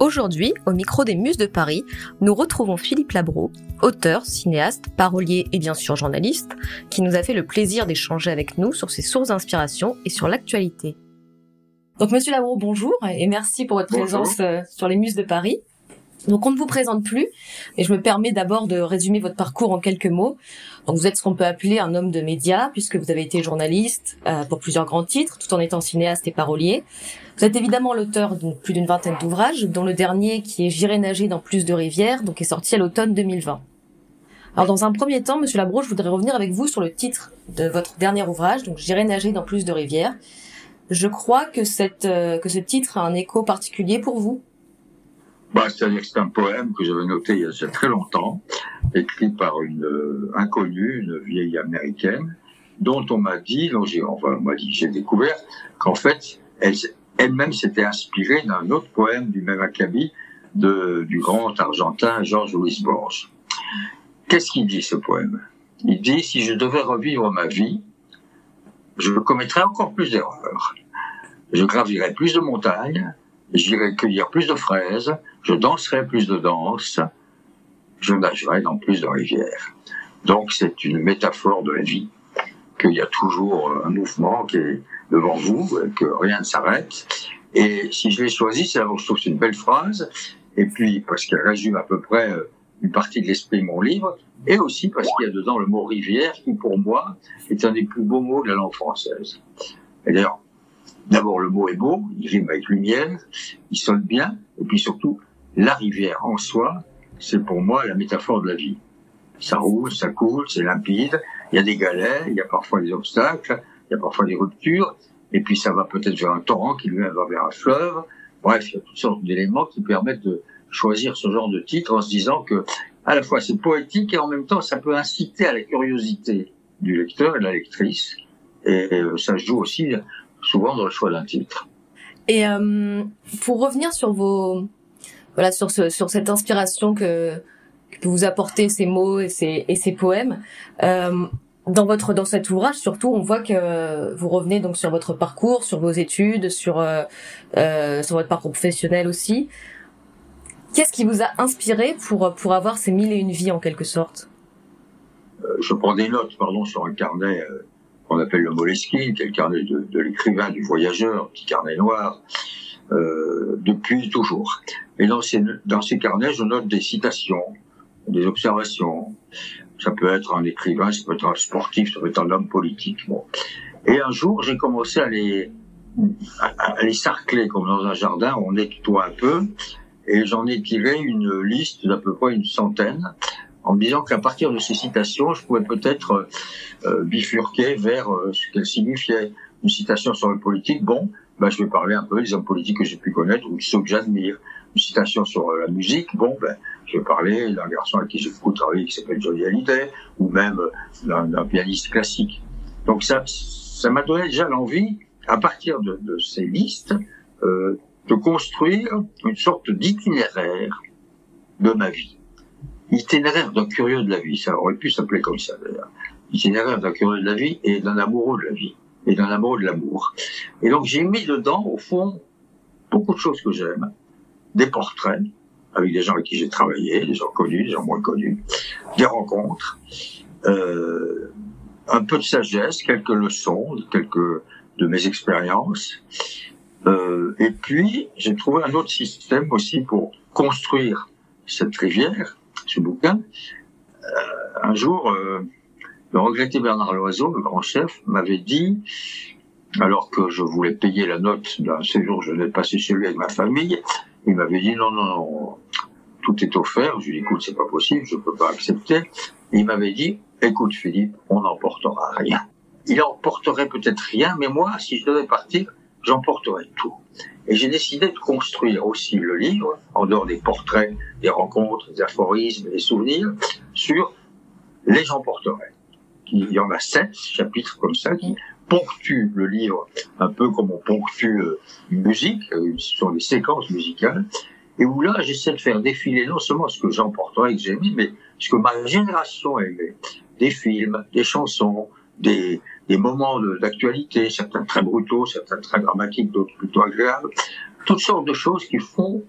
Aujourd'hui, au micro des Muses de Paris, nous retrouvons Philippe Labro, auteur, cinéaste, parolier et bien sûr journaliste, qui nous a fait le plaisir d'échanger avec nous sur ses sources d'inspiration et sur l'actualité. Donc Monsieur Labro, bonjour et merci pour votre présence euh, sur les Muses de Paris. Donc on ne vous présente plus, et je me permets d'abord de résumer votre parcours en quelques mots. Donc vous êtes ce qu'on peut appeler un homme de médias, puisque vous avez été journaliste euh, pour plusieurs grands titres, tout en étant cinéaste et parolier. Vous êtes évidemment l'auteur de plus d'une vingtaine d'ouvrages, dont le dernier qui est J'irai nager dans plus de rivières, donc est sorti à l'automne 2020. Alors dans un premier temps, Monsieur Labro, je voudrais revenir avec vous sur le titre de votre dernier ouvrage, donc J'irai nager dans plus de rivières. Je crois que cette euh, que ce titre a un écho particulier pour vous. Bah, C'est-à-dire que c'est un poème que j'avais noté il y a très longtemps, écrit par une euh, inconnue, une vieille américaine, dont on m'a dit, dont j'ai, enfin, on dit, j'ai découvert qu'en fait, elle, elle-même s'était inspirée d'un autre poème du même acabit de, du grand argentin Georges Louis Borges. Qu'est-ce qu'il dit ce poème? Il dit si je devais revivre ma vie, je commettrais encore plus d'erreurs. Je gravirais plus de montagnes, j'irais cueillir plus de fraises, je danserais plus de danses, je nagerais dans plus de rivières. Donc c'est une métaphore de la vie, qu'il y a toujours un mouvement qui est devant vous, que rien ne s'arrête. Et si je l'ai choisi, c'est je trouve c'est une belle phrase, et puis parce qu'elle résume à peu près euh, une partie de l'esprit de mon livre, et aussi parce qu'il y a dedans le mot rivière, qui pour moi est un des plus beaux mots de la langue française. Et d'ailleurs, d'abord le mot est beau, il rime avec lumière, il sonne bien, et puis surtout, la rivière en soi, c'est pour moi la métaphore de la vie. Ça roule, ça coule, c'est limpide, il y a des galets, il y a parfois des obstacles, il y a parfois des ruptures, et puis ça va peut-être vers un torrent qui lui-même va vers un fleuve. Bref, il y a toutes sortes d'éléments qui permettent de choisir ce genre de titre en se disant que à la fois c'est poétique et en même temps ça peut inciter à la curiosité du lecteur et de la lectrice. Et euh, ça joue aussi souvent dans le choix d'un titre. Et euh, pour revenir sur vos voilà sur ce, sur cette inspiration que que vous apportez ces mots et ces, et ces poèmes. Euh, dans votre dans cet ouvrage surtout on voit que vous revenez donc sur votre parcours sur vos études sur euh, euh, sur votre parcours professionnel aussi qu'est-ce qui vous a inspiré pour pour avoir ces mille et une vies en quelque sorte? Euh, je prends des notes pardon sur un carnet euh, qu'on appelle le Moleskine qui est le carnet de, de l'écrivain du voyageur petit carnet noir euh, depuis toujours et dans ces dans ces carnets je note des citations des observations ça peut être un écrivain, ça peut être un sportif, ça peut être un homme politique. Bon. Et un jour, j'ai commencé à les, à, les sarcler comme dans un jardin, on nettoie un peu, et j'en ai tiré une liste d'à peu près une centaine, en me disant qu'à partir de ces citations, je pouvais peut-être euh, bifurquer vers euh, ce qu'elles signifiaient. Une citation sur le politique, bon, ben, je vais parler un peu des hommes politiques que j'ai pu connaître ou ceux que j'admire une citation sur euh, la musique, bon, ben, je vais parler d'un garçon avec qui j'ai beaucoup travaillé qui s'appelle Johnny Hallyday, ou même euh, d'un pianiste classique. Donc ça, ça m'a donné déjà l'envie, à partir de, de ces listes, euh, de construire une sorte d'itinéraire de ma vie. Itinéraire d'un curieux de la vie, ça aurait pu s'appeler comme ça d'ailleurs. Itinéraire d'un curieux de la vie et d'un amoureux de la vie, et d'un amoureux de l'amour. Et donc j'ai mis dedans, au fond, beaucoup de choses que j'aime, des portraits avec des gens avec qui j'ai travaillé, des gens connus, des gens moins connus, des rencontres, euh, un peu de sagesse, quelques leçons, quelques de mes expériences. Euh, et puis, j'ai trouvé un autre système aussi pour construire cette rivière, ce bouquin. Euh, un jour, euh, le regretté Bernard Loiseau, le grand chef, m'avait dit, alors que je voulais payer la note d'un séjour que je venais passer chez lui avec ma famille, il m'avait dit non, non, non, tout est offert. Je lui ai dit, écoute, c'est pas possible, je peux pas accepter. Il m'avait dit, écoute Philippe, on n'emportera rien. Il emporterait peut-être rien, mais moi, si je devais partir, j'emporterais tout. Et j'ai décidé de construire aussi le livre, en dehors des portraits, des rencontres, des aphorismes, des souvenirs, sur les j'emporterais. Il y en a sept chapitres comme ça qui ponctuent le livre, un peu comme on ponctue euh, une musique, euh, ce sont des séquences musicales, et où là, j'essaie de faire défiler non seulement ce que j'emporterais et que j'ai mis, mais ce que ma génération aimait. Des films, des chansons, des, des moments d'actualité, certains très brutaux, certains très dramatiques, d'autres plutôt agréables. Toutes sortes de choses qui font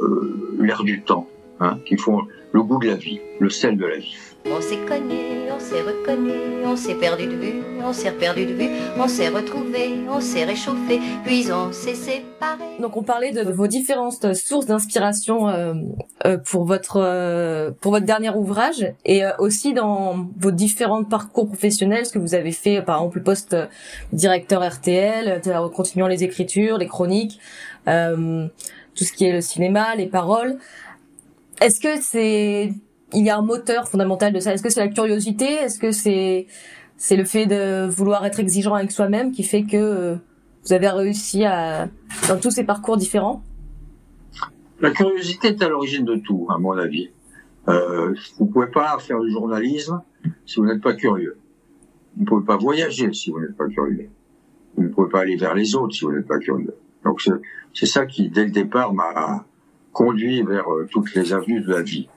euh, l'air du temps, hein, qui font le goût de la vie, le sel de la vie. On s'est connu, on s'est reconnu, on s'est perdu de vue, on s'est perdu de vue, on s'est retrouvé, on s'est réchauffé, puis on s'est séparé. Donc on parlait de vos différentes sources d'inspiration euh, euh, pour votre euh, pour votre dernier ouvrage et aussi dans vos différents parcours professionnels, ce que vous avez fait par exemple le poste directeur RTL, continuant les écritures, les chroniques, tout ce qui est le cinéma, les paroles. Est-ce que c'est il y a un moteur fondamental de ça? Est-ce que c'est la curiosité? Est-ce que c'est c'est le fait de vouloir être exigeant avec soi-même qui fait que euh, vous avez réussi à dans tous ces parcours différents? La curiosité est à l'origine de tout, à mon avis. Euh, vous pouvez pas faire du journalisme si vous n'êtes pas curieux. Vous ne pouvez pas voyager si vous n'êtes pas curieux. Vous ne pouvez pas aller vers les autres si vous n'êtes pas curieux. Donc c'est ça qui, dès le départ, m'a conduit vers euh, toutes les avenues de la vie.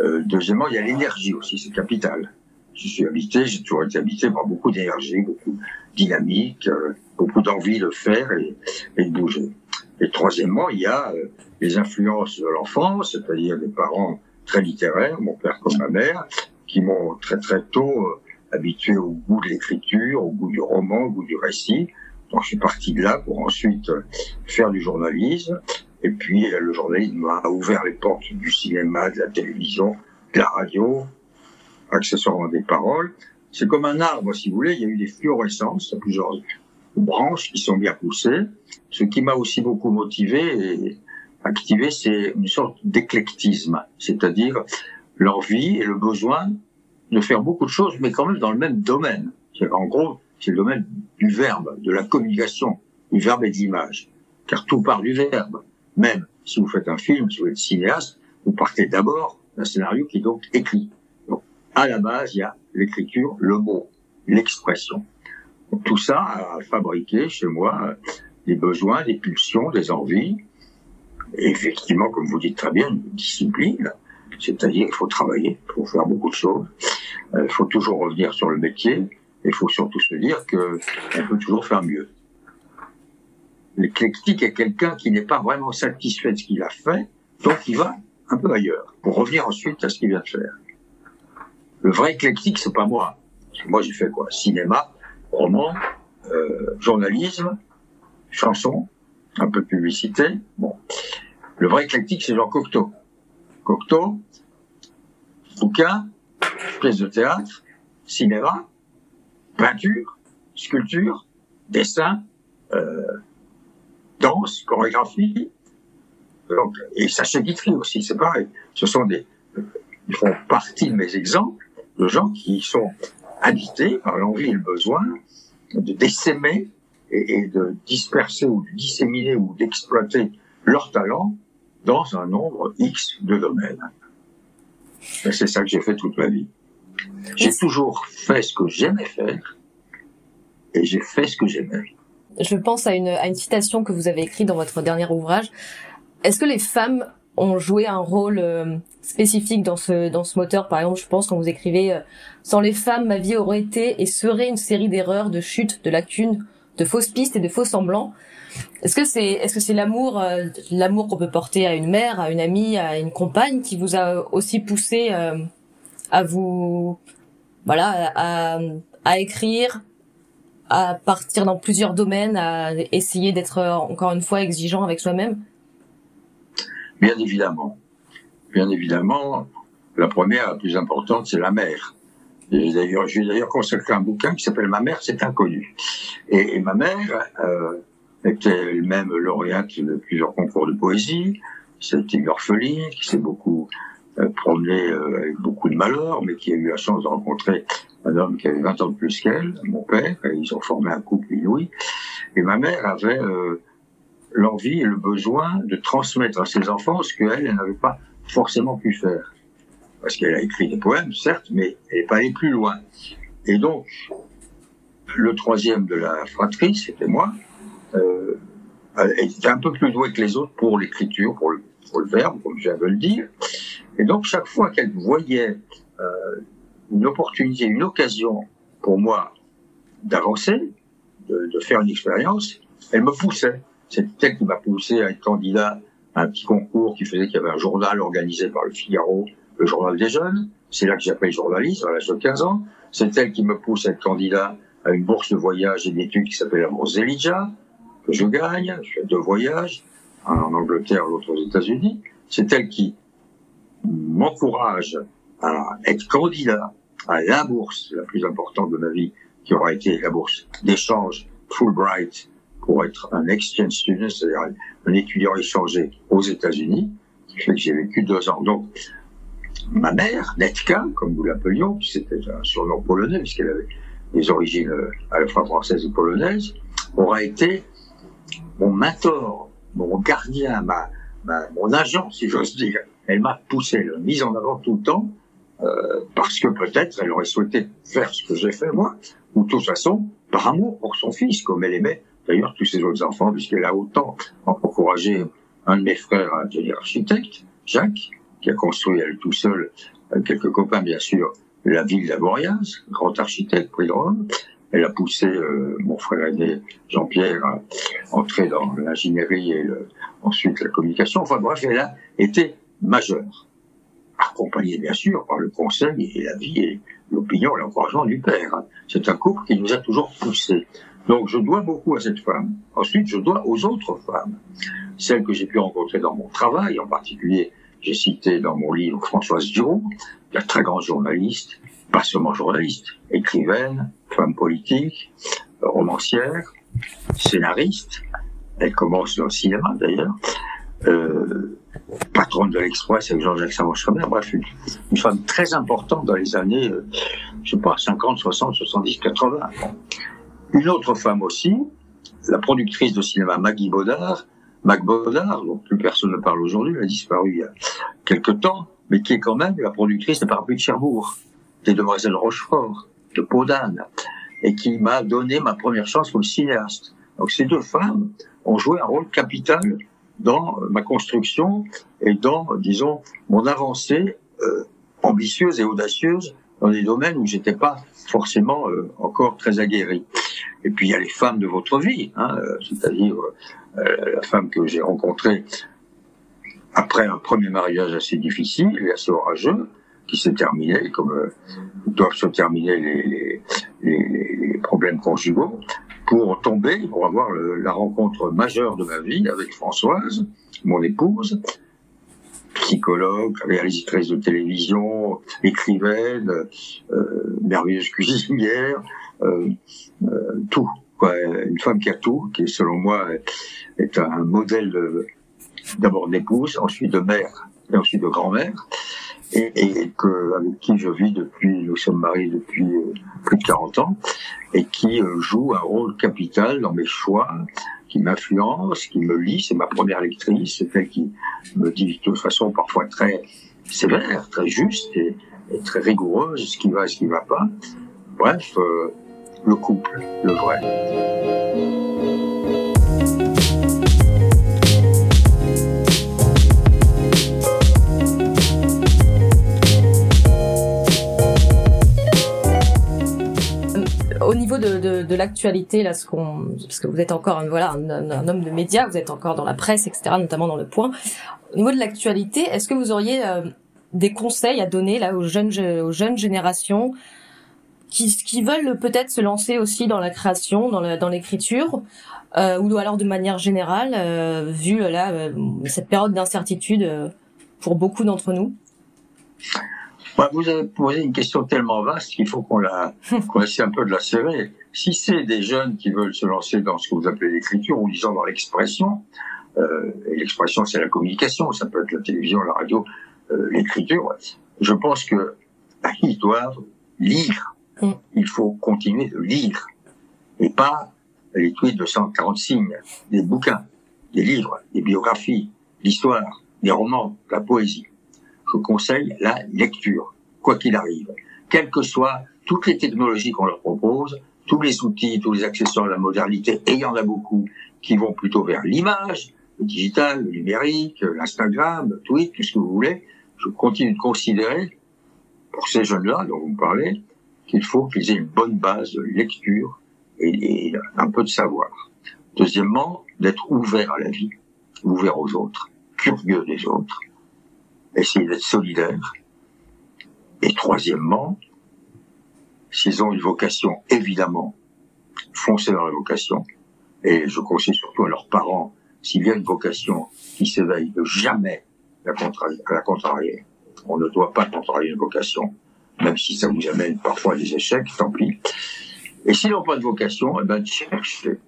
Euh, deuxièmement, il y a l'énergie aussi, c'est capital. Je suis habité, j'ai toujours été habité par beaucoup d'énergie, beaucoup de dynamique, euh, beaucoup d'envie de faire et, et, de bouger. Et troisièmement, il y a les influences de l'enfance, c'est-à-dire des parents très littéraires, mon père comme ma mère, qui m'ont très très tôt habitué au goût de l'écriture, au goût du roman, au goût du récit. Donc je suis parti de là pour ensuite faire du journalisme. Et puis le journalisme m'a ouvert les portes du cinéma, de la télévision, de la radio, accessoirement des paroles. C'est comme un arbre, si vous voulez, il y a eu des fluorescences, plusieurs branches qui sont bien poussées. Ce qui m'a aussi beaucoup motivé et activé, c'est une sorte d'éclectisme, c'est-à-dire l'envie et le besoin de faire beaucoup de choses, mais quand même dans le même domaine. En gros, c'est le domaine du verbe, de la communication, du verbe et de l'image. Car tout part du verbe. Même si vous faites un film, si vous êtes cinéaste, vous partez d'abord d'un scénario qui est donc écrit. Donc, à la base, il y a l'écriture, le mot, l'expression. Tout ça a fabriqué chez moi des besoins, des pulsions, des envies. Et effectivement, comme vous dites très bien, une discipline. C'est-à-dire qu'il faut travailler, il faut faire beaucoup de choses. Euh, il faut toujours revenir sur le métier. Il faut surtout se dire qu'on peut toujours faire mieux. L'éclectique est quelqu'un qui n'est pas vraiment satisfait de ce qu'il a fait, donc il va un peu ailleurs, pour revenir ensuite à ce qu'il vient de faire. Le vrai éclectique, c'est pas moi. Moi, j'ai fait quoi? Cinéma, roman, euh, journalisme, chanson, un peu publicité. Bon. Le vrai éclectique, c'est Jean Cocteau. Cocteau, bouquin, pièce de théâtre, cinéma, peinture, sculpture, dessin, euh, danse, chorégraphie, donc, et Sacha Guitry aussi, c'est pareil. Ce sont des, ils font partie de mes exemples de gens qui sont habités par l'envie et le besoin de décémer et, et, de disperser ou de disséminer ou d'exploiter leur talent dans un nombre X de domaines. C'est ça que j'ai fait toute ma vie. J'ai toujours fait ce que j'aimais faire et j'ai fait ce que j'aimais je pense à une, à une citation que vous avez écrite dans votre dernier ouvrage. Est-ce que les femmes ont joué un rôle euh, spécifique dans ce dans ce moteur? Par exemple je pense quand vous écrivez euh, sans les femmes ma vie aurait été et serait une série d'erreurs de chutes de lacunes de fausses pistes et de faux semblants est-ce que c'est est-ce que c'est l'amour euh, l'amour qu'on peut porter à une mère à une amie à une compagne qui vous a aussi poussé à vous voilà à, à écrire à partir dans plusieurs domaines, à essayer d'être encore une fois exigeant avec soi-même? Bien évidemment. Bien évidemment, la première, la plus importante, c'est la mère. J'ai d'ailleurs consacré un bouquin qui s'appelle Ma mère, c'est inconnu. Et, ma mère euh, était elle-même lauréate de plusieurs concours de poésie. C'était une orpheline qui s'est beaucoup euh, promenée euh, avec beaucoup de malheur, mais qui a eu la chance de rencontrer un homme qui avait 20 ans de plus qu'elle, mon père, et ils ont formé un couple inouï. Et ma mère avait euh, l'envie et le besoin de transmettre à ses enfants ce qu'elle, elle n'avait pas forcément pu faire. Parce qu'elle a écrit des poèmes, certes, mais elle n'est pas allée plus loin. Et donc, le troisième de la fratrie, c'était moi, euh, elle était un peu plus douée que les autres pour l'écriture, pour le, pour le verbe, comme je viens le dire. Et donc, chaque fois qu'elle voyait euh, une opportunité, une occasion pour moi d'avancer, de, de, faire une expérience, elle me poussait. C'est elle qui m'a poussé à être candidat un petit concours qui faisait qu'il y avait un journal organisé par le Figaro, le journal des jeunes. C'est là que j'ai appris journaliste à l'âge de 15 ans. C'est elle qui me pousse à être candidat à une bourse de voyage et d'études qui s'appelle la bourse Elijah, que je gagne. Je fais deux voyages, un en Angleterre, l'autre aux États-Unis. C'est elle qui m'encourage à être candidat à la bourse la plus importante de ma vie, qui aura été la bourse d'échange Fulbright pour être un exchange student, c'est-à-dire un étudiant échangé aux États-Unis, qui fait que j'ai vécu deux ans. Donc, ma mère, Netka, comme nous l'appelions, c'était un surnom polonais, puisqu'elle avait des origines euh, à la fois françaises et polonaises, aura été mon mentor, mon gardien, ma mon agent, si j'ose dire. Elle m'a poussé, elle m'a mise en avant tout le temps, euh, parce que peut-être elle aurait souhaité faire ce que j'ai fait moi, ou de toute façon, par amour pour son fils, comme elle aimait d'ailleurs tous ses autres enfants, puisqu'elle a autant encouragé un de mes frères à devenir architecte, Jacques, qui a construit elle tout seul, avec quelques copains bien sûr, la ville d'Avoriaz, grand architecte prix de Rome. Elle a poussé euh, mon frère aîné Jean-Pierre à entrer dans l'ingénierie et le, ensuite la communication. Enfin bref, elle a été majeure, accompagnée bien sûr par le conseil et la vie et l'opinion et l'encouragement du père. C'est un couple qui nous a toujours poussés. Donc je dois beaucoup à cette femme. Ensuite, je dois aux autres femmes, celles que j'ai pu rencontrer dans mon travail, en particulier j'ai cité dans mon livre Françoise Giroud, la très grande journaliste, pas seulement journaliste, écrivaine, femme politique, romancière, scénariste. Elle commence le cinéma d'ailleurs. Euh, patronne de l'Express avec Jean-Jacques Savon-Schreiber. Bref, une, une, femme très importante dans les années, euh, je sais pas, 50, 60, 70, 80. Une autre femme aussi, la productrice de cinéma Maggie Baudard, Mac Baudard, dont plus personne ne parle aujourd'hui, elle a disparu il y a quelque temps, mais qui est quand même la productrice de Parapluie de Cherbourg, des Demoiselles Rochefort, de Podane, et qui m'a donné ma première chance comme cinéaste. Donc ces deux femmes ont joué un rôle capital dans ma construction et dans, disons, mon avancée euh, ambitieuse et audacieuse dans des domaines où j'étais pas forcément euh, encore très aguerri. Et puis il y a les femmes de votre vie, hein, euh, c'est-à-dire euh, la femme que j'ai rencontrée après un premier mariage assez difficile et assez orageux, qui s'est terminé comme euh, doivent se terminer les, les, les, problèmes conjugaux, pour tomber, pour avoir le, la rencontre majeure de ma vie avec Françoise, mon épouse, psychologue, réalisatrice de télévision, écrivaine, euh, merveilleuse cuisinière, euh, euh, tout. Quoi. Une femme qui a tout, qui selon moi est un modèle d'abord d'épouse, ensuite de mère et ensuite de grand-mère, et, et que, avec qui je vis depuis, nous sommes mariés depuis euh, plus de 40 ans, et qui euh, joue un rôle capital dans mes choix, qui m'influence, qui me lit, c'est ma première lectrice, c'est elle qui me dit de façon parfois très sévère, très juste et, et très rigoureuse ce qui va et ce qui ne va pas. Bref, euh, le couple, le vrai. Au niveau de, de, de l'actualité, là, ce qu'on, parce que vous êtes encore, voilà, un, homme de médias, vous êtes encore dans la presse, etc., notamment dans le Point. Au niveau de l'actualité, est-ce que vous auriez euh, des conseils à donner là aux jeunes, aux jeunes générations qui, qui veulent peut-être se lancer aussi dans la création, dans l'écriture, euh, ou alors de manière générale, euh, vu là euh, cette période d'incertitude euh, pour beaucoup d'entre nous? Vous avez posé une question tellement vaste qu'il faut qu'on la, qu'on essaie un peu de la serrer. Si c'est des jeunes qui veulent se lancer dans ce que vous appelez l'écriture, ou disons dans l'expression, euh, et l'expression c'est la communication, ça peut être la télévision, la radio, euh, l'écriture, je pense que bah, ils doivent lire. Mm. Il faut continuer de lire. Et pas les tweets de 140 signes, des bouquins, des livres, des biographies, l'histoire, des romans, la poésie je conseille la lecture, quoi qu'il arrive. Quelles que soient toutes les technologies qu'on leur propose, tous les outils, tous les accessoires de la modernité, et il y en a beaucoup qui vont plutôt vers l'image, le digital, le numérique, l'Instagram, le tweet, tout ce que vous voulez. Je continue de considérer, pour ces jeunes-là dont vous me parlez, qu'il faut qu'ils aient une bonne base de lecture et, et un peu de savoir. Deuxièmement, d'être ouvert à la vie, ouvert aux autres curieux des autres, essayer d'être solidaire. Et troisièmement, s'ils ont une vocation, évidemment, foncer dans la vocation. Et je conseille surtout à leurs parents, s'il y a une vocation qui s'éveille, de jamais la, la contrarier. On ne doit pas contrarier une vocation, même si ça vous amène parfois à des échecs, tant pis. Et s'ils n'ont pas de vocation, eh ben, cherchez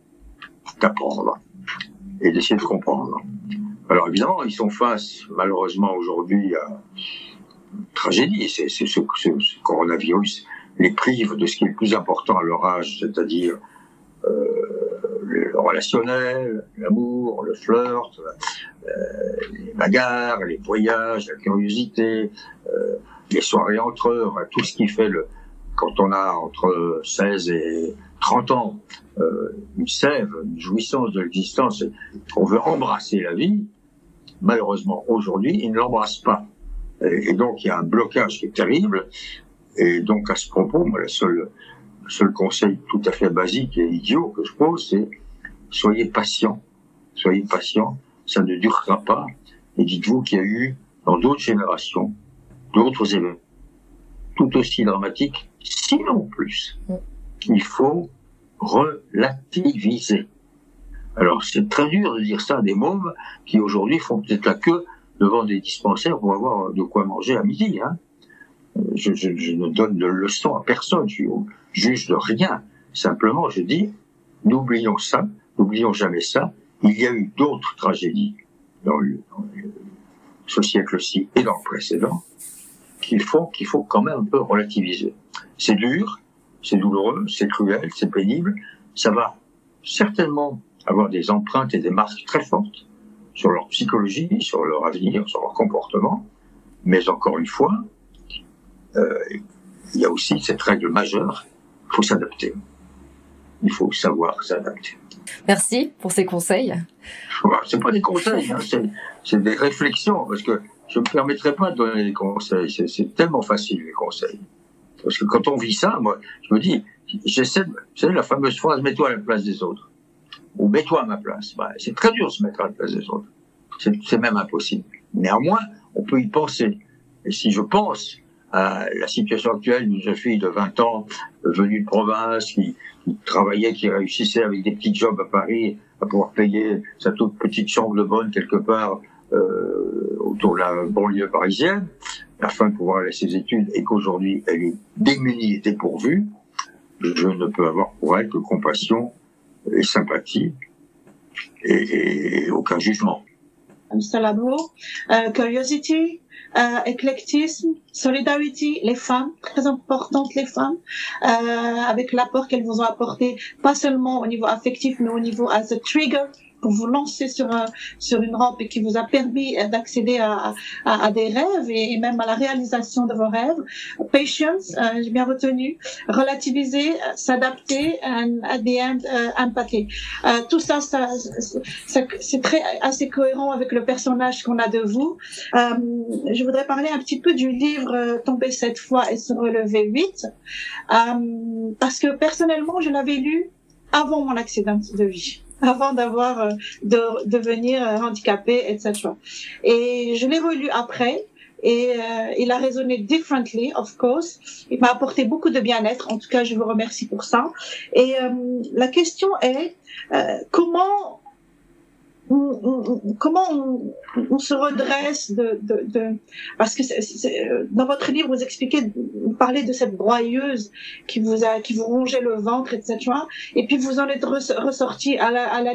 d'apprendre et d'essayer de comprendre. Alors évidemment, ils sont face, malheureusement aujourd'hui, à une tragédie. C'est ce, ce, ce, coronavirus les prive de ce qui est le plus important à leur âge, c'est-à-dire euh, le relationnel, l'amour, le flirt, euh, les bagarres, les voyages, la curiosité, euh, les soirées entre eux, tout ce qui fait le, quand on a entre 16 et 30 ans, euh, une sève, une jouissance de l'existence, on veut embrasser la vie, malheureusement aujourd'hui, ils ne l'embrassent pas. Et, donc il y a un blocage qui est terrible. Et donc à ce propos, moi, le seul, le seul conseil tout à fait basique et idiot que je pose, c'est soyez patient, soyez patient, ça ne durera pas. Et dites-vous qu'il y a eu dans d'autres générations d'autres événements tout aussi dramatiques, sinon plus. Mm. Il faut relativiser. Alors c'est très dur de dire ça à des mômes qui aujourd'hui font peut-être la queue devant des dispensaires pour avoir de quoi manger à midi. Hein. Je, je, je, ne donne de leçon à personne, je juge de rien. Simplement, je dis, n'oublions ça, n'oublions jamais ça. Il y a eu d'autres tragédies dans, ce siècle-ci et dans le précédent qu'il faut, qu'il faut quand même un peu relativiser. C'est dur, c'est douloureux, c'est cruel, c'est pénible. Ça va certainement avoir des empreintes et des marques très fortes sur leur psychologie, sur leur avenir, sur leur comportement. Mais encore une fois, euh, il y a aussi cette règle majeure, il faut s'adapter. Il faut savoir s'adapter. Merci pour ces conseils. C'est pas des conseils, hein, c'est des réflexions, parce que je me permettrai pas de donner des conseils. C'est tellement facile les conseils. Parce que quand on vit ça, moi, je me dis, j'essaie, vous savez, la fameuse phrase, mets-toi à la place des autres. Ou mets-toi à ma place. Bah, c'est très dur de se mettre à la place des autres. C'est même impossible. Néanmoins, on peut y penser. Et si je pense à la situation actuelle d'une jeune fille de 20 ans, venue de province, qui, qui, travaillait, qui réussissait avec des petits jobs à Paris, à pouvoir payer sa toute petite chambre de bonne quelque part euh, autour de la banlieue parisienne, afin de pouvoir aller à ses études, et qu'aujourd'hui elle est démunie et dépourvue, je ne peux avoir pour elle que compassion sympathie et, aucun jugement. C'est l'amour, euh, curiosity, euh, éclectisme, solidarité, les femmes, très importantes les femmes, euh, avec l'apport qu'elles vous ont apporté, pas seulement au niveau affectif, mais au niveau as a trigger pour vous lancer sur un, sur une rampe et qui vous a permis d'accéder à, à, à, des rêves et, même à la réalisation de vos rêves. Patience, euh, j'ai bien retenu. Relativiser, s'adapter, and at the end, empathy. Euh, tout ça, ça, c'est très assez cohérent avec le personnage qu'on a de vous. Euh, je voudrais parler un petit peu du livre euh, Tomber cette fois et se relever vite, euh, parce que personnellement, je l'avais lu avant mon accident de vie avant d'avoir euh, de devenir euh, handicapé, etc. Et je l'ai relu après et euh, il a résonné differently, of course. Il m'a apporté beaucoup de bien-être. En tout cas, je vous remercie pour ça. Et euh, la question est euh, comment comment on, se redresse de, de, de parce que c est, dans votre livre vous expliquez vous parlez de cette broyeuse qui vous a qui vous rongeait le ventre etc et puis vous en êtes ressorti à la à la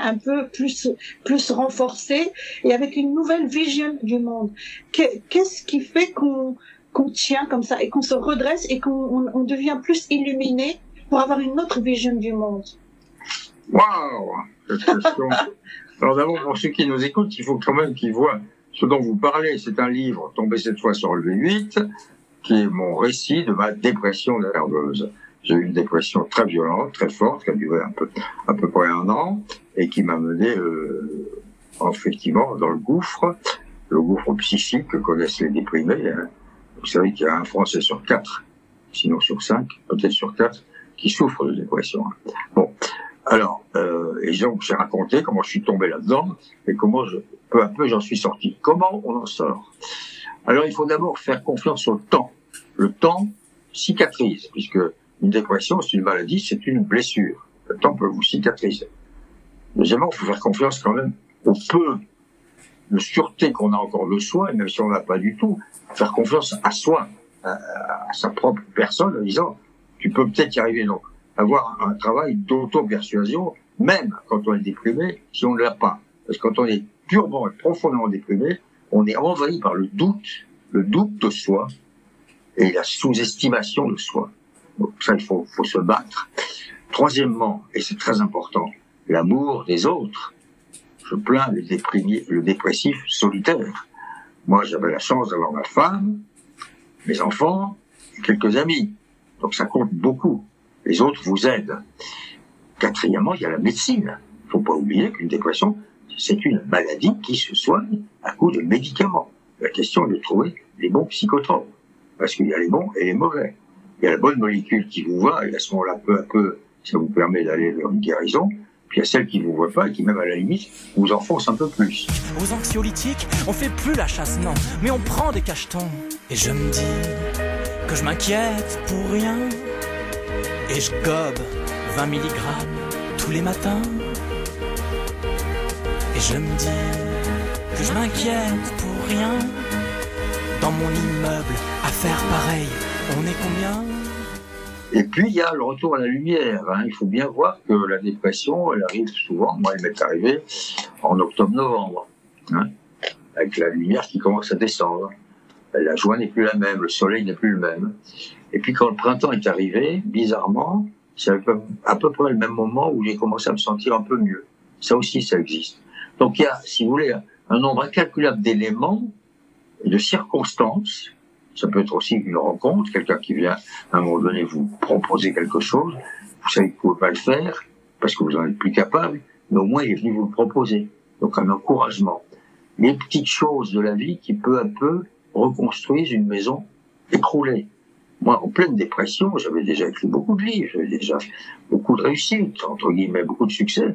un peu plus plus renforcé et avec une nouvelle vision du monde. Qu'est-ce qui fait qu'on qu'on tient comme ça et qu'on se redresse et qu'on on devient plus illuminé pour avoir une autre vision du monde? Waouh Alors d'abord, pour ceux qui nous écoutent, il faut quand même qu'ils voient ce dont vous parlez. C'est un livre tombé cette fois sur le V8, qui est mon récit de ma dépression nerveuse. J'ai eu une dépression très violente, très forte, qui a duré un peu, à peu près un an, et qui m'a mené euh, effectivement dans le gouffre, le gouffre psychique que connaissent les déprimés. Hein. Vous savez qu'il y a un Français sur quatre, sinon sur cinq, peut-être sur quatre, qui souffre de dépression. Bon, Alors, euh, et donc j'ai raconté comment je suis tombé là-dedans et comment je, peu à peu j'en suis sorti. Comment on en sort? Alors il faut d'abord faire confiance au temps. Le temps cicatrise, puisque une dépression, c'est une maladie, c'est une blessure. Le temps peut vous cicatriser. Deuxièmement, il faut faire confiance quand même au peu de sûreté qu'on a encore de soi, même si on n'a pas du tout, faire confiance à soi, à, sa propre personne, en disant, tu peux peut-être y arriver. Donc, avoir un travail d'auto-persuasion, même quand on est déprimé, si on ne l'a pas. Parce que quand on est purement et profondément déprimé, on est envahi par le doute, le doute de soi et la sous-estimation de soi. Donc ça, il faut, faut se battre. Troisièmement, et c'est très important, l'amour des autres. Je plains le, déprimé, le dépressif solitaire. Moi, j'avais la chance d'avoir ma femme, mes enfants et quelques amis. Donc ça compte beaucoup. Les autres vous aident. Quatrièmement, il y a la médecine. Il faut pas oublier qu'une dépression, c'est une maladie qui se soigne à coup de médicaments. La question est de trouver les bons psychotropes. Parce qu'il y a les bons et les mauvais. Il y a la bonne molécule qui vous va, et à ce moment-là, peu à peu, ça vous permet d'aller vers une guérison. Puis il y a celle qui vous voit pas et qui, même à la limite, vous enfonce un peu plus. Aux anxiolytiques, on fait plus la chasse, non, mais on prend des cachetons. Et je me dis que je m'inquiète pour rien. Et je gobe 20 mg tous les matins. Et je me dis que je m'inquiète pour rien. Dans mon immeuble, à faire pareil, on est combien? Et puis, il y a le retour à la lumière. Hein. Il faut bien voir que la dépression, elle arrive souvent. Moi, elle m'est arrivée en octobre-novembre, hein, avec la lumière qui commence à descendre. La joie n'est plus la même, le soleil n'est plus le même. Et puis, quand le printemps est arrivé, bizarrement, c'est à peu près le même moment où j'ai commencé à me sentir un peu mieux. Ça aussi, ça existe. Donc, il y a, si vous voulez, un nombre incalculable d'éléments et de circonstances ça peut être aussi une rencontre, quelqu'un qui vient à un moment donné vous proposer quelque chose. Vous savez que vous ne pouvez pas le faire parce que vous en êtes plus capable, mais au moins il est venu vous le proposer. Donc un encouragement. Les petites choses de la vie qui peu à peu reconstruisent une maison écroulée. Moi, en pleine dépression, j'avais déjà écrit beaucoup de livres, j'avais déjà beaucoup de réussites, entre guillemets, beaucoup de succès.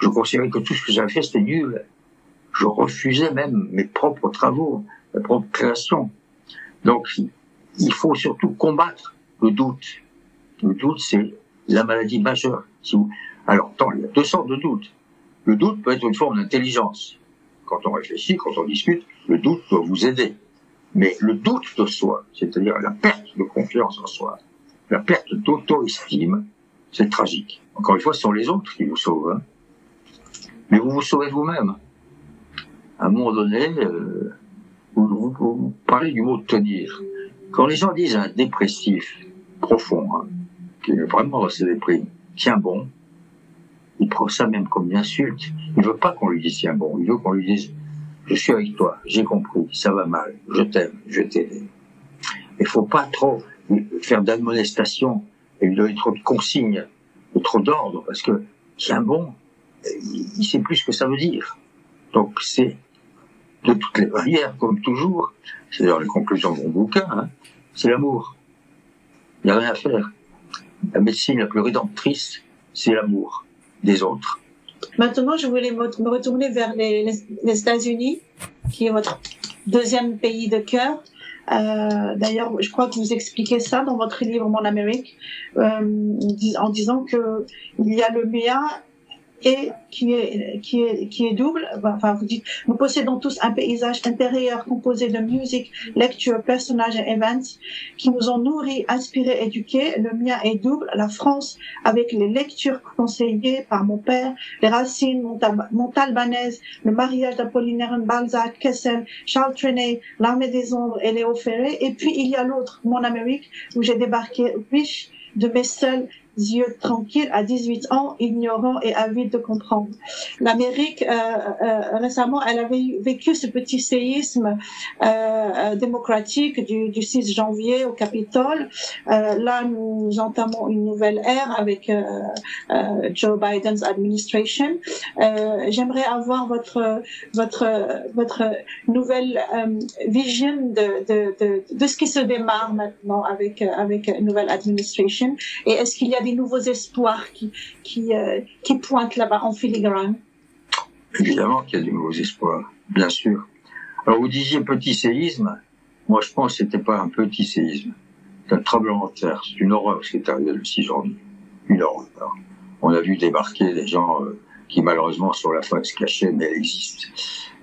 Je considérais que tout ce que j'avais fait, c'était nul. Je refusais même mes propres travaux, mes propres créations. Donc, il faut surtout combattre le doute. Le doute, c'est la maladie majeure. Alors, il y a deux sortes de doutes. Le doute peut être une forme d'intelligence. Quand on réfléchit, quand on discute, le doute doit vous aider. Mais le doute de soi, c'est-à-dire la perte de confiance en soi, la perte d'auto-estime, c'est tragique. Encore une fois, ce sont les autres qui vous sauvent. Hein. Mais vous vous sauvez vous-même. À un moment donné, euh, vous, parlez du mot tenir. Quand les gens disent un dépressif profond, hein, qui est vraiment assez déprime, tiens bon, il prend ça même comme une insulte. Il veut pas qu'on lui dise tiens bon, il veut qu'on lui dise je suis avec toi, j'ai compris, ça va mal, je t'aime, je vais t'aider. Il faut pas trop faire d'admonestation et lui donner trop de consignes ou trop d'ordres parce que tiens bon, il sait plus ce que ça veut dire. Donc c'est de toutes les barrières, comme toujours. C'est d'ailleurs la conclusion de mon bouquin, hein. c'est l'amour. Il n'y a rien à faire. La médecine la plus rédemptrice, c'est l'amour des autres. Maintenant, je voulais me retourner vers les, États-Unis, qui est votre deuxième pays de cœur. Euh, D'ailleurs, je crois que vous expliquez ça dans votre livre Mon Amérique, euh, en disant que il y a le mien et qui est, qui est, qui est double. Enfin, vous dites, nous possédons tous un paysage intérieur composé de musique, lecture, personnages et events qui nous ont nourris, inspirés, éduqués. Le mien est double. La France, avec les lectures conseillées par mon père, les racines montalbanaises, le mariage d'Apollinaire Balzac, Kessel, Charles Trenet, l'armée des ombres et Léo Ferré. Et puis, il y a l'autre, mon Amérique, où j'ai débarqué riche de mes seuls yeux tranquilles à 18 ans, ignorant et avide de comprendre. L'Amérique, euh, euh, récemment, elle avait vécu ce petit séisme euh, démocratique du, du, 6 janvier au Capitole. là, nous entamons une nouvelle ère avec Joe Biden's administration. J'aimerais avoir votre votre votre nouvelle vision de, de, de, de ce qui se démarre maintenant avec avec une nouvelle administration. Et est-ce qu'il y a des nouveaux espoirs qui, qui, euh, qui pointent là-bas en filigrane Évidemment qu'il y a des nouveaux espoirs, bien sûr. Alors vous disiez petit séisme, moi je pense que c'était pas un petit séisme, c'est un tremblement de terre, c'est une horreur ce qui est arrivé le 6 janvier, une horreur. On a vu débarquer des gens euh, qui malheureusement sur la fin se cachaient, mais elle existe,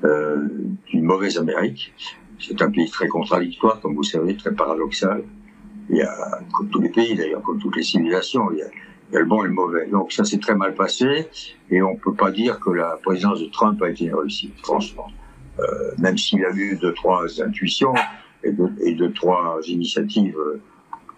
euh, d'une mauvaise Amérique. C'est un pays très contradictoire, comme vous savez, très paradoxal. Il y a, comme tous les pays d'ailleurs, comme toutes les civilisations, il y a, il y a le bon et le mauvais. Donc ça s'est très mal passé et on peut pas dire que la présidence de Trump a été une réussite, franchement. Euh, même s'il a eu deux, trois intuitions et deux, trois initiatives euh,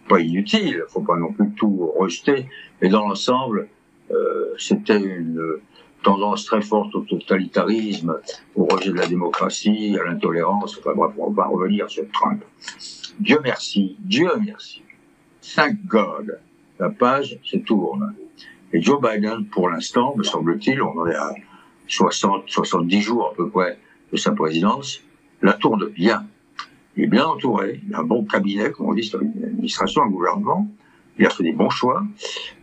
pas inutiles, faut pas non plus tout rejeter, mais dans l'ensemble, euh, c'était une tendance très forte au totalitarisme, au rejet de la démocratie, à l'intolérance, enfin bref, on va revenir sur Trump. Dieu merci, Dieu merci. Thank God la page se tourne. Et Joe Biden, pour l'instant, me semble-t-il, on en est à 60, 70 jours à peu près de sa présidence, la tourne bien. Il est bien entouré, il a un bon cabinet, comme on dit, c'est une administration, un gouvernement, il a fait des bons choix,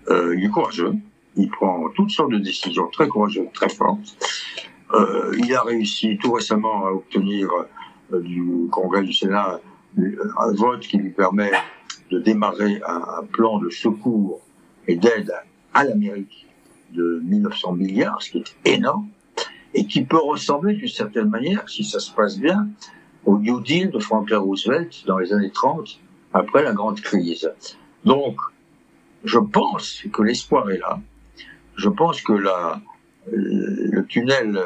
euh, il est courageux, il prend toutes sortes de décisions très courageuses, très fortes. Euh, il a réussi tout récemment à obtenir euh, du Congrès du Sénat un vote qui lui permet de démarrer un, plan de secours et d'aide à l'Amérique de 1900 milliards, ce qui est énorme, et qui peut ressembler d'une certaine manière, si ça se passe bien, au New Deal de Franklin Roosevelt dans les années 30, après la grande crise. Donc, je pense que l'espoir est là. Je pense que la, le tunnel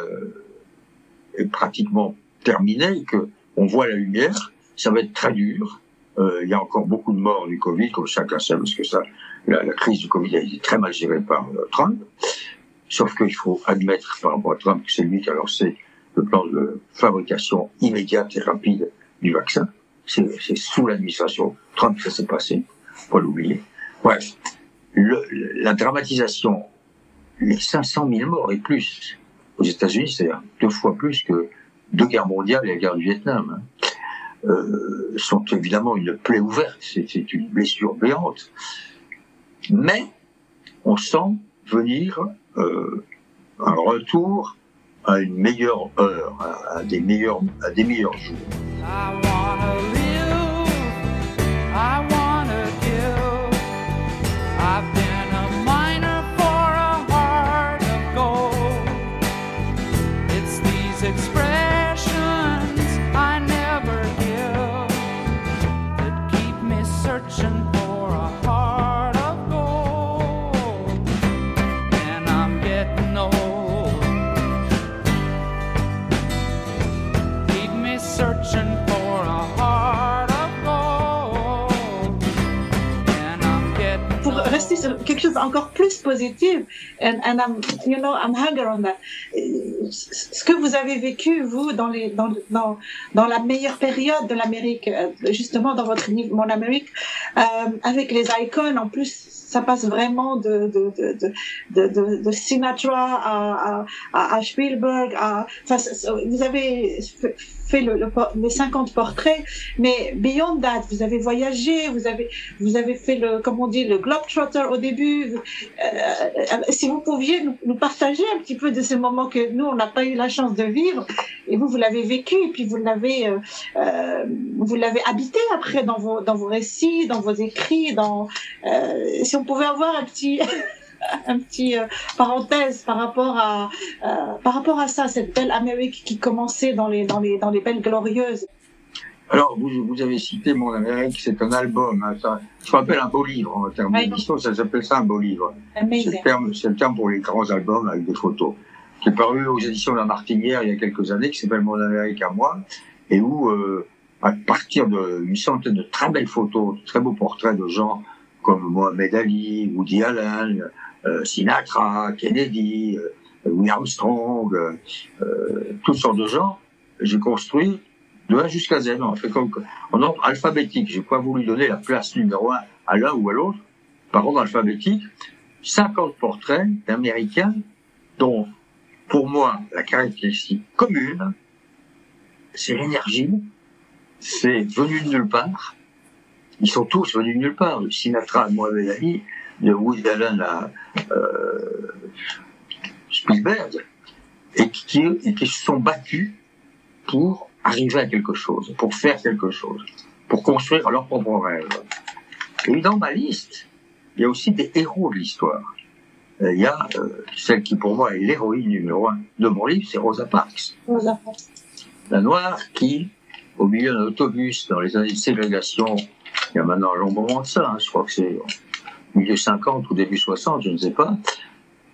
est pratiquement terminé, que on voit la lumière. Ça va être très dur. Euh, il y a encore beaucoup de morts du Covid, comme chacun sait, parce que ça, la, la crise du Covid a été très mal gérée par euh, Trump. Sauf qu'il faut admettre par rapport à Trump que c'est lui qui a lancé le plan de fabrication immédiate et rapide du vaccin. C'est sous l'administration Trump que ça s'est passé, faut l'oublier. Bref, le, la dramatisation, les 500 000 morts et plus aux États-Unis, c'est deux fois plus que deux guerres mondiales et la guerre du Vietnam. Hein euh, sont évidemment une plaie ouverte, c'est une blessure béante. Mais on sent venir euh, un retour à une meilleure heure, à, des meilleurs, à des meilleurs jours. Encore plus positif. And, and I'm, you know, I'm hunger on that. Ce que vous avez vécu, vous, dans, les, dans, dans, dans la meilleure période de l'Amérique, euh, justement dans votre livre Mon Amérique, euh, avec les icônes, en plus, ça passe vraiment de, de, de, de, de, de Sinatra à, à, à Spielberg. À, enfin, vous avez fait le, le, les 50 portraits, mais beyond that, vous avez voyagé, vous avez, vous avez fait le, comme on dit, le globetrotter au début. Euh, euh, si vous pouviez nous, nous, partager un petit peu de ces moments que nous, on n'a pas eu la chance de vivre, et vous, vous l'avez vécu, et puis vous l'avez, euh, euh vous l'avez habité après dans vos, dans vos récits, dans vos écrits, dans, euh, on pouvait avoir un petit, un petit euh, parenthèse par rapport à euh, par rapport à ça, cette belle Amérique qui commençait dans les dans les dans les belles glorieuses. Alors, vous, vous avez cité Mon Amérique, c'est un album. Hein, ça, je rappelle un beau livre en termes oui. d'édition, ça s'appelle ça un beau livre. C'est le, terme, le terme pour les grands albums avec des photos. Qui est paru aux éditions de La Martinière il y a quelques années, qui s'appelle Mon Amérique à moi, et où, euh, à partir d'une centaine de très belles photos, de très beaux portraits de gens comme Mohamed Ali, Woody Allen, euh, Sinatra, Kennedy, euh, Louis Armstrong, euh, toutes sortes de gens, j'ai construit de 1 jusqu'à Z, en fait comme en ordre alphabétique. J'ai pas voulu donner la place numéro 1 à l'un ou à l'autre, par ordre alphabétique. 50 portraits d'Américains dont, pour moi, la caractéristique commune, c'est l'énergie, c'est venu de nulle part. Ils sont tous venus de nulle part. Sinatra, Mohamed Ali, de Woody Allen à euh, Spielberg, et qui, et qui se sont battus pour arriver à quelque chose, pour faire quelque chose, pour construire leur propre rêve. Et dans ma liste, il y a aussi des héros de l'histoire. Euh, Il y a euh, celle qui pour moi est l'héroïne numéro un de mon livre, c'est Rosa Parks, Rosa. la noire qui, au milieu d'un autobus dans les années de ségrégation, il y a maintenant un long moment de ça, hein, je crois que c'est milieu 50 ou début 60, je ne sais pas,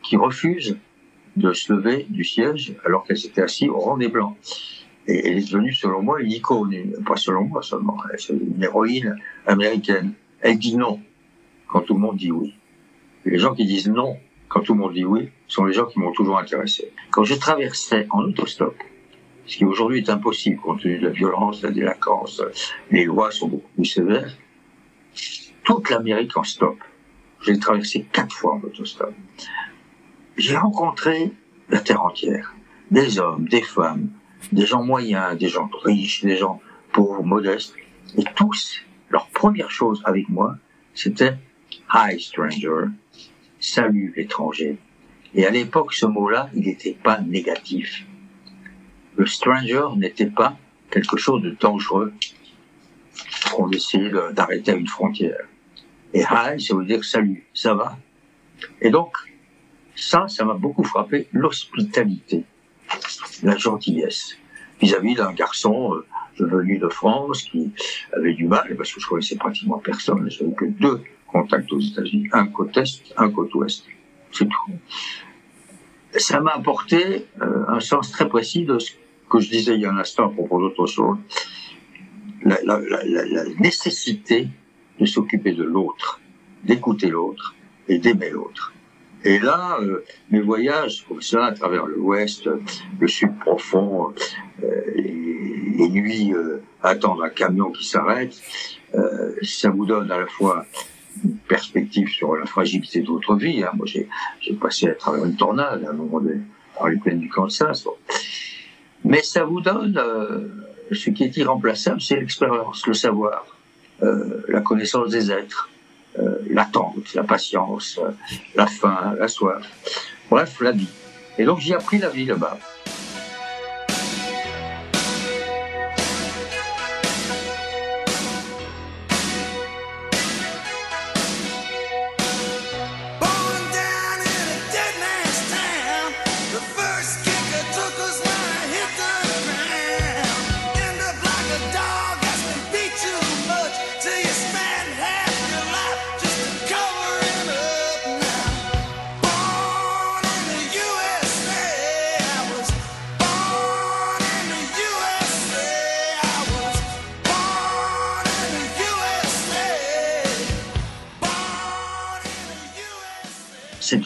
qui refuse de se lever du siège alors qu'elle s'était assise au rang des Blancs. Et elle est devenue, selon moi, une icône, pas selon moi seulement, une héroïne américaine. Elle dit non quand tout le monde dit oui. Les gens qui disent non quand tout le monde dit oui sont les gens qui m'ont toujours intéressé. Quand je traversais en autostop, ce qui aujourd'hui est impossible compte tenu de la violence, de la délinquance, les lois sont beaucoup plus sévères, toute l'Amérique en stop. J'ai traversé quatre fois en autostop. J'ai rencontré la terre entière. Des hommes, des femmes, des gens moyens, des gens riches, des gens pauvres, modestes. Et tous, leur première chose avec moi, c'était Hi stranger, salut l'étranger. Et à l'époque, ce mot-là, il n'était pas négatif. Le stranger n'était pas quelque chose de dangereux qu'on essayait de- d'arrêter à une frontière. Et hi, ça veut dire salut, ça va? Et donc, ça, ça m'a beaucoup frappé, l'hospitalité, la gentillesse, vis-à-vis d'un garçon euh, venu de France qui avait du mal, parce que je connaissais pratiquement personne, je n'avais que deux contacts aux États-Unis, un côte Est, un côte Ouest. C'est tout. Ça m'a apporté euh, un sens très précis de ce que je disais il y a un instant à propos d'autre chose, la- la nécessité de s'occuper de l'autre, d'écouter l'autre et d'aimer l'autre. Et là, euh, mes voyages comme ça à travers l'Ouest, le Sud profond, euh, les, nuits euh, attendre un camion qui s'arrête, euh, ça vous donne à la fois une perspective sur la fragilité de votre vie. hein. Moi, j'ai passé à travers une tornade à un moment donné, dans les plaines du Kansas. Bon. Mais ça vous donne euh, ce qui est irremplaçable, c'est l'expérience, le savoir, la connaissance des êtres, euh, l'attente, la patience, euh, la faim, la soif. Bref, la vie. Et donc j'ai appris la vie là-bas.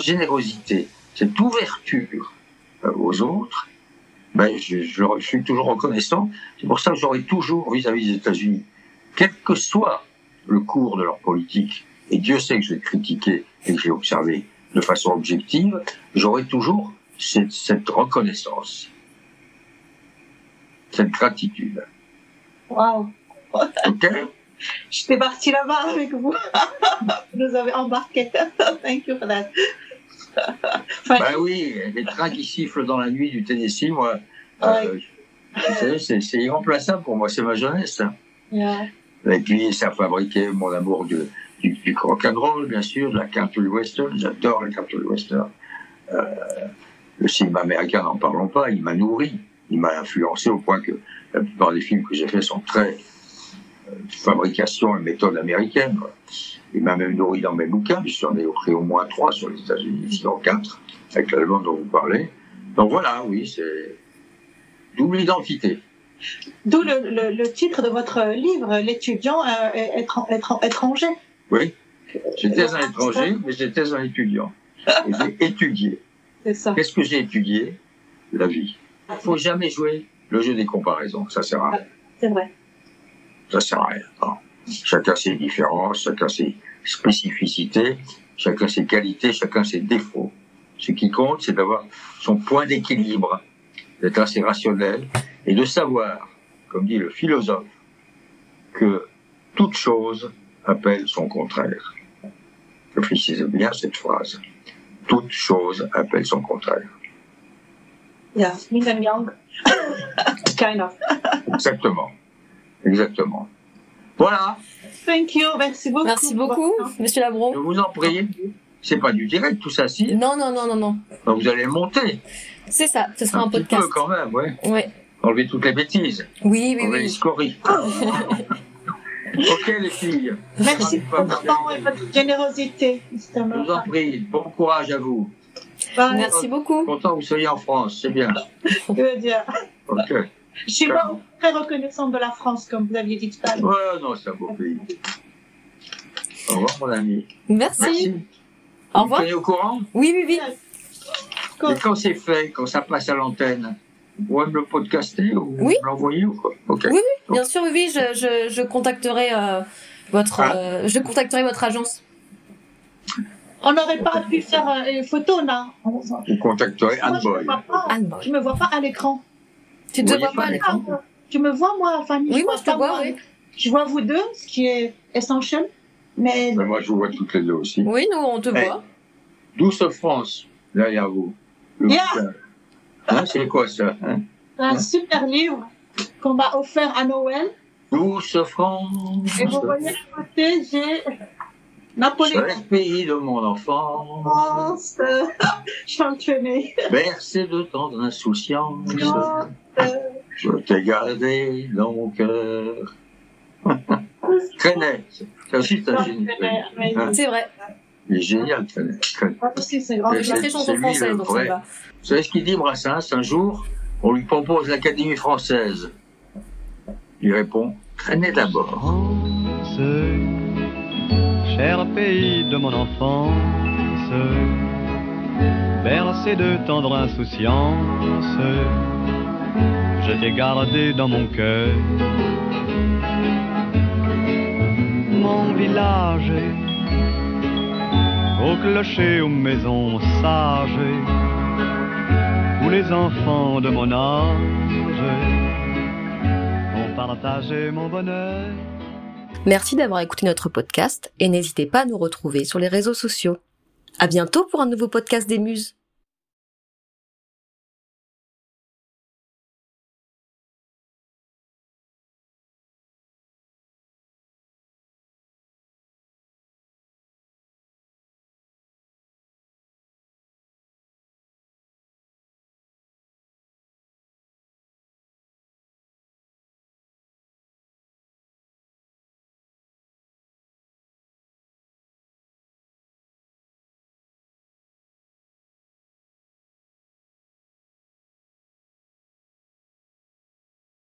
Générosité, cette ouverture euh, aux autres, ben, je, suis toujours reconnaissant. C'est pour ça que j'aurai toujours vis-à-vis des États-Unis, quel que soit le cours de leur politique, et Dieu sait que je l'ai critiqué et que j'ai observé de façon objective, j'aurai toujours cette, cette reconnaissance, cette gratitude. Waouh. Ok J'étais partie là-bas avec vous. vous nous avez embarqué. Thank you for that. Enfin, Ben oui, les trains qui sifflent dans la nuit du Tennessee, moi, euh, c'est c'est irremplaçable pour moi, c'est ma jeunesse. Et puis, ça a fabriqué mon amour du, du, du rock and roll, bien sûr, de la country western. J'adore la country western. Euh, le cinéma américain, n'en parlons pas, il m'a nourri, il m'a influencé au point que la plupart des films que j'ai faits sont très euh, fabrication et méthode américaine. Il m'a même nourri dans mes bouquins, j'en ai écrit au moins trois sur les États-Unis, sinon quatre, avec l'allemand dont vous parlez. Donc voilà, oui, c'est double identité. D'où le, le, le titre de votre livre, L'étudiant euh, étran- étran- étranger. Oui, j'étais un étranger, mais j'étais un étudiant. Et j'ai étudié. C'est ça. Qu'est-ce que j'ai étudié? La vie. Il faut jamais jouer le jeu des comparaisons. Ça sert à rien. C'est vrai. Ça sert à rien. Non. Chacun ses différences, chacun ses spécificités, chacun ses qualités, chacun ses défauts. Ce qui compte, c'est d'avoir son point d'équilibre, d'être assez rationnel et de savoir, comme dit le philosophe, que toute chose appelle son contraire. Réfléchissez bien cette phrase. Toute chose appelle son contraire. Yeah, yin and yang. kind of. Exactement. Exactement. Voilà, Thank you, merci beaucoup. Merci beaucoup, Monsieur Labro. je vous en prie. C'est pas du direct tout ça, si. Non, non, non, non, non. Ben, Vous allez monter. C'est ça, ce sera un, petit podcast. peu quand même, ouais. Ouais. Enlever toutes les bêtises. Oui, oui, Enlever les oui. scories. ok les filles. Merci pour votre temps et votre générosité, Mr. Je vous en prie. Bon courage à vous. Bye. Merci beaucoup. Content que vous soyez en France, c'est bien. Je veux dire, Ok. Je suis pas très reconnaissante de la France, comme vous aviez dit tout à l'heure. Ouais, non, c'est un beau pays. Au revoir, mon ami. Merci. Au Vous revoir. tenez au courant? Oui, oui, oui. Et quand c'est fait, quand ça passe à l'antenne, vous pouvez me le podcaster ou Oui. me l'envoyer ou quoi? Oui, Bien sûr, oui, je, je, je contacterai euh, votre, Ah. euh, je contacterai votre agence. On n'aurait pas pu faire euh, une photo, là. Vous contacterez Anne Boy. Je me vois pas à l'écran. Tu te vois pas à l'écran Tu me vois, moi, Fanny? Oui, je moi, je te vois, moi. oui. Je vois vous deux, ce qui est essentiel. Mais Mais moi, je vous vois toutes les deux aussi. Oui, nous, on te Hey. voit. Douce France, derrière vous. Le Yeah. Hein, c'est quoi ça hein? Un super livre qu'on m'a offert à Noël. Douce France, Et vous voyez à côté, j'ai Napoléon pays de mon enfance, France, chantonné. bercé de tendre insouciance, je t'ai gardé dans mon cœur. Trenet, ça aussi c'est un génie. C'est vrai. Il est génial, Trenet. C'est C'est une c'est- très chanson c'est française, donc ça vrai. va. Vous savez ce qu'il dit, Brassens Un jour, on lui propose l'Académie française. Il répond Trenet d'abord. Pays de mon enfance, bercé de tendre insouciance, je t'ai gardé dans mon cœur. Mon village, au clocher, aux maisons sages, où les enfants de mon âge ont partagé mon bonheur. Merci d'avoir écouté notre podcast et n'hésitez pas à nous retrouver sur les réseaux sociaux. À bientôt pour un nouveau podcast des Muses.